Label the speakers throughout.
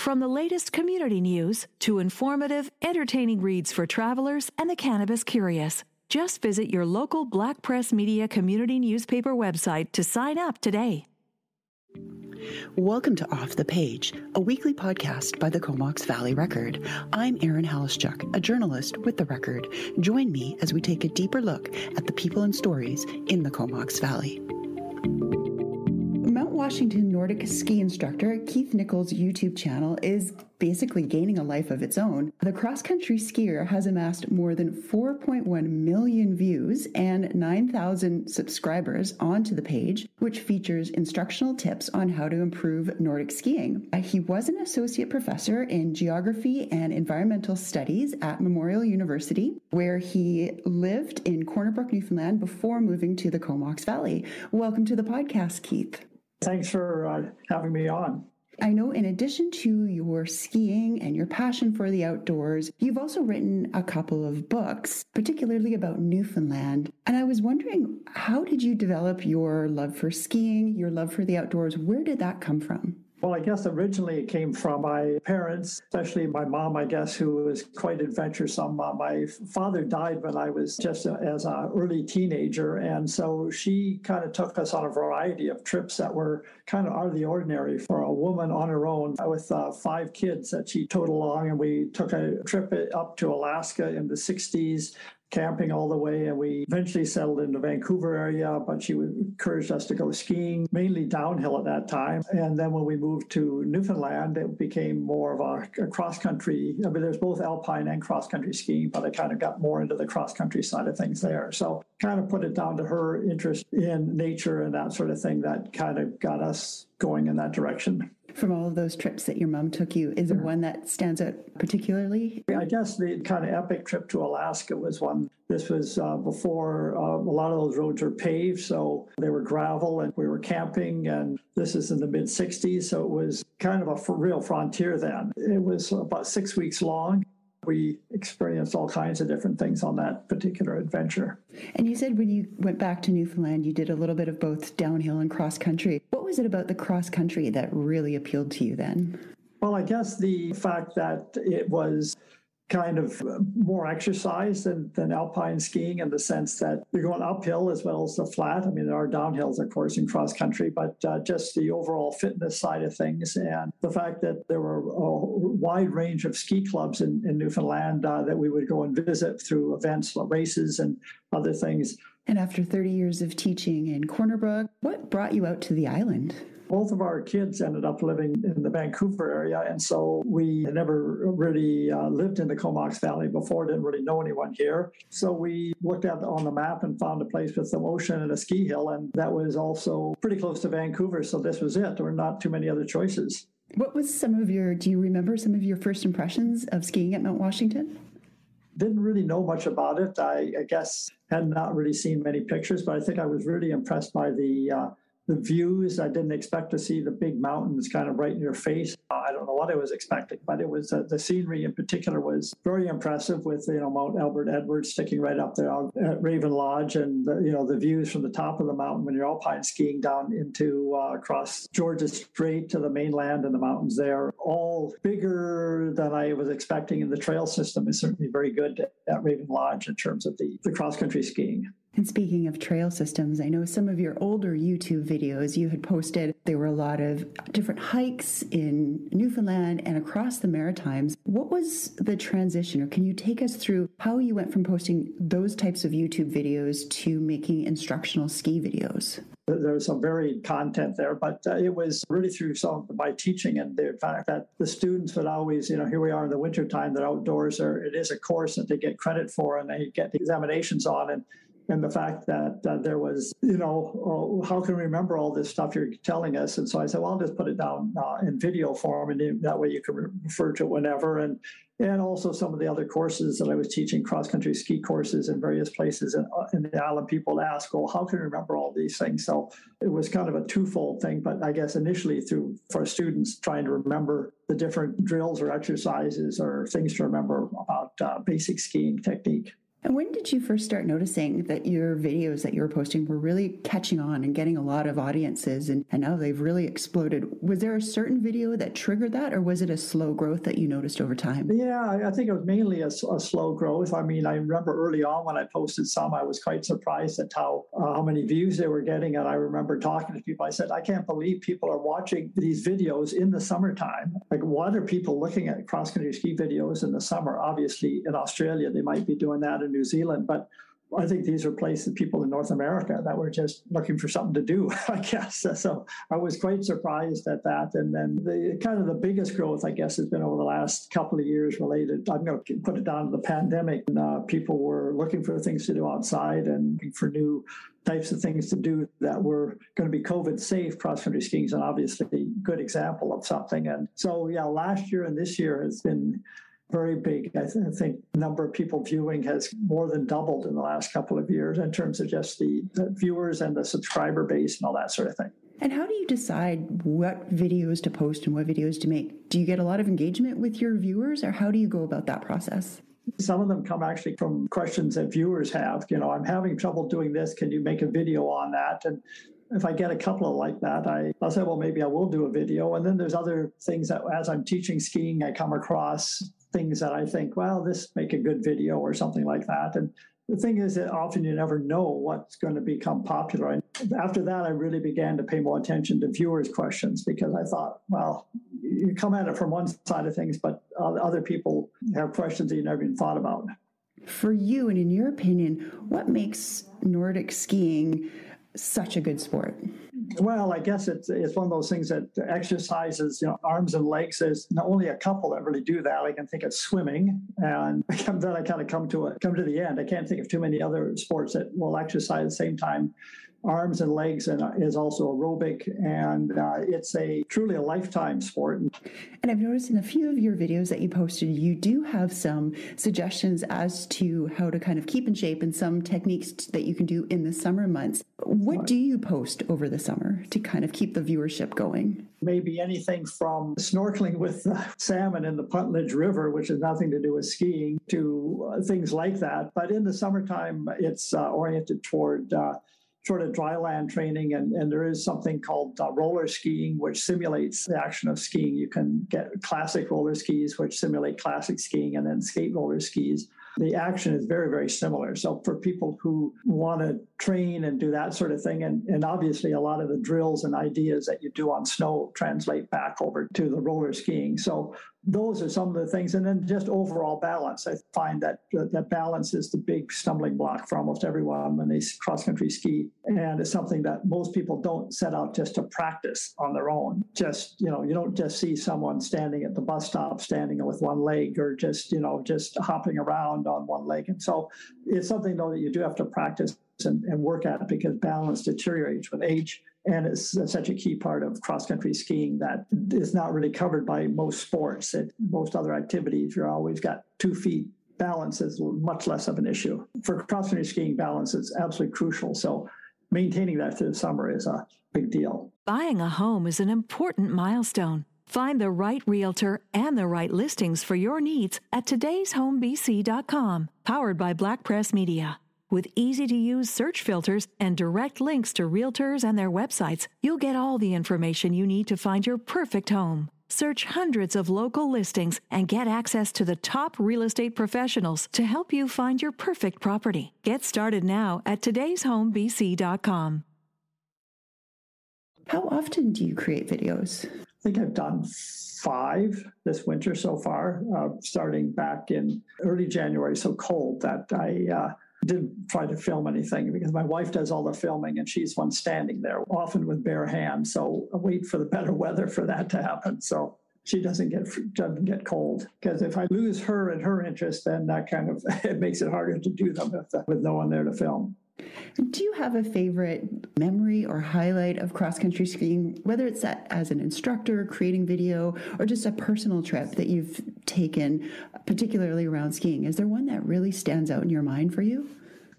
Speaker 1: From the latest community news to informative, entertaining reads for travelers and the cannabis curious. Just visit your local Black Press Media community newspaper website to sign up today.
Speaker 2: Welcome to Off the Page, a weekly podcast by the Comox Valley Record. I'm Erin Haluschak, a journalist with the Record. Join me as we take a deeper look at the people and stories in the Comox Valley. Washington Nordic ski instructor Keith Nicol's YouTube channel is basically gaining a life of its own. The cross country skier has amassed more than 4.1 million views and 9,000 subscribers onto the page, which features instructional tips on how to improve Nordic skiing. Uh, he was an associate professor in geography and environmental studies at Memorial University, where he lived in Corner Brook, Newfoundland before moving to the Comox Valley. Welcome to the podcast, Keith.
Speaker 3: Thanks for uh, having me on.
Speaker 2: I know in addition to your skiing and your passion for the outdoors, you've also written a couple of books, particularly about Newfoundland. And I was wondering, how did you develop your love for skiing, your love for the outdoors? Where did that come from?
Speaker 3: Well, I guess originally it came from my parents, especially my mom, I guess, who was quite adventuresome. Uh, my father died when I was just a, as an early teenager. And so she kind of took us on a variety of trips that were kind of out of the ordinary for a woman on her own with uh, five kids that she towed along. And we took a trip up to Alaska in the 60s camping all the way and we eventually settled in the Vancouver area, but she encouraged us to go skiing, mainly downhill at that time. And then when we moved to Newfoundland, it became more of a, a cross country. I mean, there's both alpine and cross country skiing, but I kind of got more into the cross country side of things there. So kind of put it down to her interest in nature and that sort of thing that kind of got us going in that direction.
Speaker 2: From all of those trips that your mom took you, is there one that stands out particularly?
Speaker 3: I guess the kind of epic trip to Alaska was one. This was uh, before uh, a lot of those roads were paved, so they were gravel, and we were camping. And this is in the mid 60s, so it was kind of a real frontier then. It was about six weeks long we experienced all kinds of different things on that particular adventure.
Speaker 2: And you said when you went back to Newfoundland, you did a little bit of both downhill and cross country. What was it about the cross country that really appealed to you then?
Speaker 3: Well, I guess the fact that it was kind of more exercise than, than alpine skiing in the sense that you're going uphill as well as the flat. I mean, there are downhills, of course, in cross country, but uh, just the overall fitness side of things and the fact that there were a wide range of ski clubs in, in Newfoundland uh, that we would go and visit through events, races, and other things.
Speaker 2: And after 30 years of teaching in Corner Brook, what brought you out to the island?
Speaker 3: Both of our kids ended up living in the Vancouver area. And so we never really uh, lived in the Comox Valley before, didn't really know anyone here. So we looked at on the map and found a place with some ocean and a ski hill. And that was also pretty close to Vancouver. So this was it. There were not too many other choices.
Speaker 2: What was some of your, do you remember some of your first impressions of skiing at Mount Washington?
Speaker 3: Didn't really know much about it. I, I guess had not really seen many pictures, but I think I was really impressed by the uh, the views. I didn't expect to see the big mountains kind of right in your face. I don't know what I was expecting, but it was uh, the scenery in particular was very impressive with you know Mount Albert Edwards sticking right up there at Raven Lodge, and the, you know the views from the top of the mountain when you're alpine skiing down into uh, across Georgia Strait to the mainland and the mountains there, all bigger than I was expecting. And the trail system is certainly very good at Raven Lodge in terms of the, the cross country skiing.
Speaker 2: And speaking of trail systems, I know some of your older YouTube videos you had posted, there were a lot of different hikes in Newfoundland and across the Maritimes. What was the transition, or can you take us through how you went from posting those types of YouTube videos to making instructional ski videos?
Speaker 3: There's some varied content there, but uh, it was really through some my teaching and the fact that the students would always, you know, here we are in the wintertime, they're outdoors, or it is a course that they get credit for and they get the examinations on. And and the fact that uh, there was, you know, oh, how can we remember all this stuff you're telling us? And so I said, well, I'll just put it down uh, in video form, and that way you can refer to it whenever. And and also some of the other courses that I was teaching, cross country ski courses in various places. And, uh, in the island, people ask, well, how can you remember all these things? So it was kind of a twofold thing, but I guess initially through for students trying to remember the different drills or exercises or things to remember about uh, basic skiing technique.
Speaker 2: And when did you first start noticing that your videos that you were posting were really catching on and getting a lot of audiences and, and now they've really exploded? Was there a certain video that triggered that or was it a slow growth that you noticed over time?
Speaker 3: Yeah, I think it was mainly a, a slow growth. I mean, I remember early on when I posted some, I was quite surprised at how, uh, how many views they were getting. And I remember talking to people, I said, I can't believe people are watching these videos in the summertime. Like, what are people looking at cross country ski videos in the summer? Obviously, in Australia, they might be doing that New Zealand, but I think these are places, people in North America that were just looking for something to do, I guess. So I was quite surprised at that. And then the kind of the biggest growth, I guess, has been over the last couple of years related. I'm going to put it down to the pandemic. And, uh, people were looking for things to do outside and for new types of things to do that were going to be COVID safe. Cross country skiing is an obviously good example of something. And so, yeah, last year and this year has been very big. I, th- I think number of people viewing has more than doubled in the last couple of years in terms of just the, the viewers and the subscriber base and all that sort of thing.
Speaker 2: And how do you decide what videos to post and what videos to make? Do you get a lot of engagement with your viewers, or how do you go about that process?
Speaker 3: Some of them come actually from questions that viewers have. You know, I'm having trouble doing this. Can you make a video on that? And if I get a couple of like that, I, I'll say, well, maybe I will do a video. And then there's other things that as I'm teaching skiing, I come across things that I think, well, this make a good video or something like that. And the thing is that often you never know what's going to become popular. And after that, I really began to pay more attention to viewers' questions because I thought, well, you come at it from one side of things, but other people have questions that you never even thought about.
Speaker 2: For you, and in your opinion, what makes Nordic skiing such a good sport?
Speaker 3: Well, I guess it's it's one of those things that exercises, you know, arms and legs. There's not only a couple that really do that. I can think of swimming, and then I kind of come to it, come to the end. I can't think of too many other sports that will exercise at the same time arms and legs and uh, is also aerobic and uh, it's a truly a lifetime sport
Speaker 2: and i've noticed in a few of your videos that you posted you do have some suggestions as to how to kind of keep in shape and some techniques that you can do in the summer months what do you post over the summer to kind of keep the viewership going
Speaker 3: maybe anything from snorkeling with salmon in the Puntledge River, which has nothing to do with skiing, to uh, things like that. But in the summertime, it's uh, oriented toward uh, sort of dry land training, and, and there is something called uh, roller skiing, which simulates the action of skiing. You can get classic roller skis, which simulate classic skiing, and then skate roller skis the action is very, very similar. So for people who want to train and do that sort of thing, and, and obviously a lot of the drills and ideas that you do on snow translate back over to the roller skiing. So those are some of the things. And then just overall balance. I find that that balance is the big stumbling block for almost everyone when they cross country ski. And it's something that most people don't set out just to practice on their own. Just, you know, you don't just see someone standing at the bus stop standing with one leg or just, you know, just hopping around on one leg. And so it's something though that you do have to practice and, and work at because balance deteriorates with age and it's such a key part of cross country skiing that is not really covered by most sports. It, most other activities, you're always got two feet. Balance is much less of an issue. For cross country skiing, balance is absolutely crucial. So maintaining that through the summer is a big deal.
Speaker 1: Buying a home is an important milestone. Find the right realtor and the right listings for your needs at today'shomebc.com, powered by Black Press Media. With easy to use search filters and direct links to realtors and their websites, you'll get all the information you need to find your perfect home. Search hundreds of local listings and get access to the top real estate professionals to help you find your perfect property. Get started now at today'shomebc.com.
Speaker 2: How often do you create videos?
Speaker 3: I think I've done five this winter so far, uh, starting back in early January, so cold that I uh, didn't try to film anything because my wife does all the filming and she's one standing there, often with bare hands. So I wait for the better weather for that to happen. So she doesn't get doesn't get cold because if I lose her and her interest, then that kind of it makes it harder to do them with, with no one there to film.
Speaker 2: Do you have a favorite memory or highlight of cross country skiing, whether it's that as an instructor, creating video, or just a personal trip that you've taken, particularly around skiing? Is there one that really stands out in your mind for you?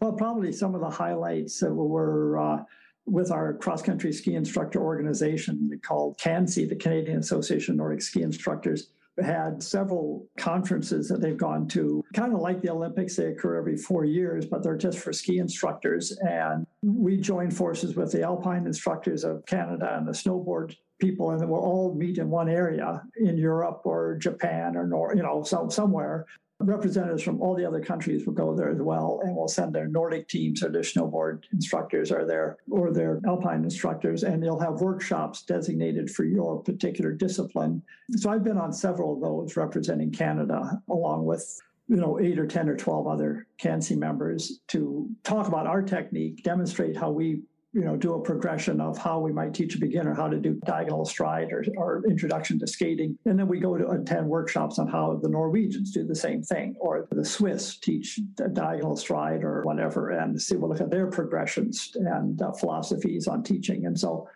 Speaker 3: Well, probably some of the highlights were. Uh, with our cross country ski instructor organization called CANSI, the Canadian Association of Nordic Ski Instructors, had several conferences that they've gone to, kind of like the Olympics. They occur every four years, but they're just for ski instructors. And we joined forces with the alpine instructors of Canada and the snowboard people, and we'll all meet in one area in Europe or Japan or nor, you know, some, somewhere representatives from all the other countries will go there as well and will send their Nordic teams or their snowboard instructors or their or their alpine instructors and they'll have workshops designated for your particular discipline. So I've been on several of those representing Canada along with you know, eight or 10 or 12 other CANSI members to talk about our technique, demonstrate how we you know, do a progression of how we might teach a beginner how to do diagonal stride or, or introduction to skating. And then we go to attend workshops on how the Norwegians do the same thing, or the Swiss teach diagonal stride or whatever, and see, we'll look at their progressions and uh, philosophies on teaching. And so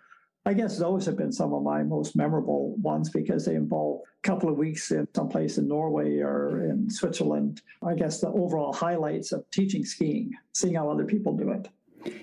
Speaker 3: I guess those have been some of my most memorable ones because they involve a couple of weeks in some place in Norway or in Switzerland. I guess the overall highlights of teaching skiing, seeing how other people do it.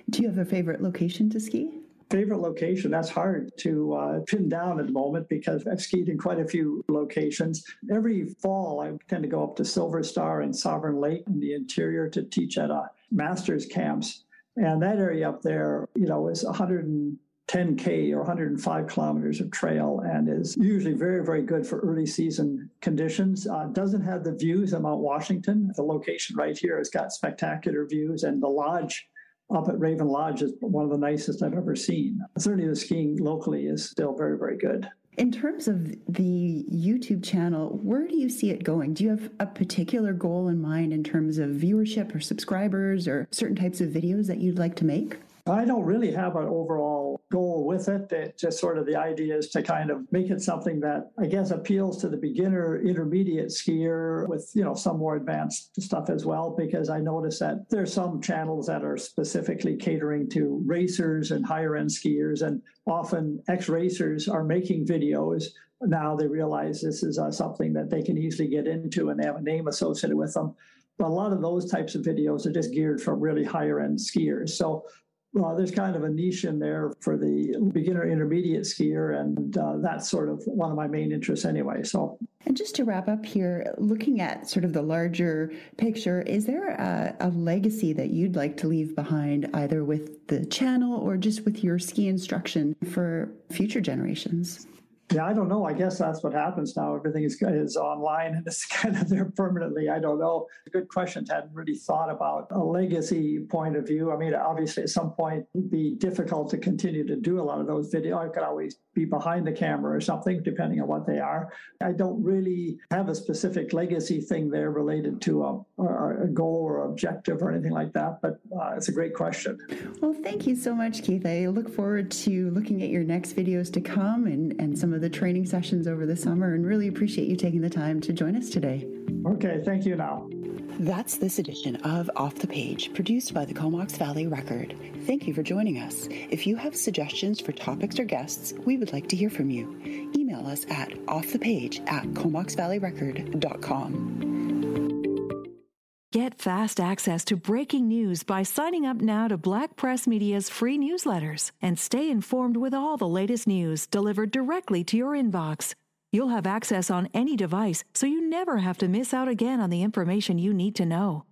Speaker 2: Do you have a favorite location to ski?
Speaker 3: Favorite location, that's hard to uh, pin down at the moment because I've skied in quite a few locations. Every fall, I tend to go up to Silver Star and Sovereign Lake in the interior to teach at a master's camps. And that area up there, you know, is 110K or 105 kilometers of trail and is usually very, very good for early season conditions. Uh, doesn't have the views of Mount Washington. The location right here has got spectacular views, and the lodge up at Raven Lodge is one of the nicest I've ever seen. Certainly, the skiing locally is still very, very good.
Speaker 2: In terms of the YouTube channel, where do you see it going? Do you have a particular goal in mind in terms of viewership or subscribers or certain types of videos that you'd like to make?
Speaker 3: I don't really have an overall goal with it. It just sort of the idea is to kind of make it something that I guess appeals to the beginner intermediate skier with, you know, some more advanced stuff as well, because I notice that there's some channels that are specifically catering to racers and higher end skiers. And often ex racers are making videos. Now they realize this is uh, something that they can easily get into and they have a name associated with them. But a lot of those types of videos are just geared for really higher end skiers. So well, there's kind of a niche in there for the beginner intermediate skier, and uh, that's sort of one of my main interests anyway. So,
Speaker 2: and just to wrap up here, looking at sort of the larger picture, is there a, a legacy that you'd like to leave behind, either with the channel or just with your ski instruction for future generations?
Speaker 3: Yeah, I don't know. I guess that's what happens now. Everything is is online and it's kind of there permanently. I don't know. Good questions. I hadn't really thought about a legacy point of view. I mean, obviously, at some point, it'd be difficult to continue to do a lot of those videos. I could always be behind the camera or something, depending on what they are. I don't really have a specific legacy thing there related to a, a goal or objective or anything like that, but uh, it's a great question.
Speaker 2: Well, thank you so much, Keith. I look forward to looking at your next videos to come and, and some of the training sessions over the summer and really appreciate you taking the time to join us today.
Speaker 3: Okay, thank you now.
Speaker 2: That's this edition of Off the Page, produced by the Comox Valley Record. Thank you for joining us. If you have suggestions for topics or guests, we would like to hear from you. Email us at offthepage at comoxvalleyrecord.com.
Speaker 1: Get fast access to breaking news by signing up now to Black Press Media's free newsletters and stay informed with all the latest news delivered directly to your inbox. You'll have access on any device, so you never have to miss out again on the information you need to know.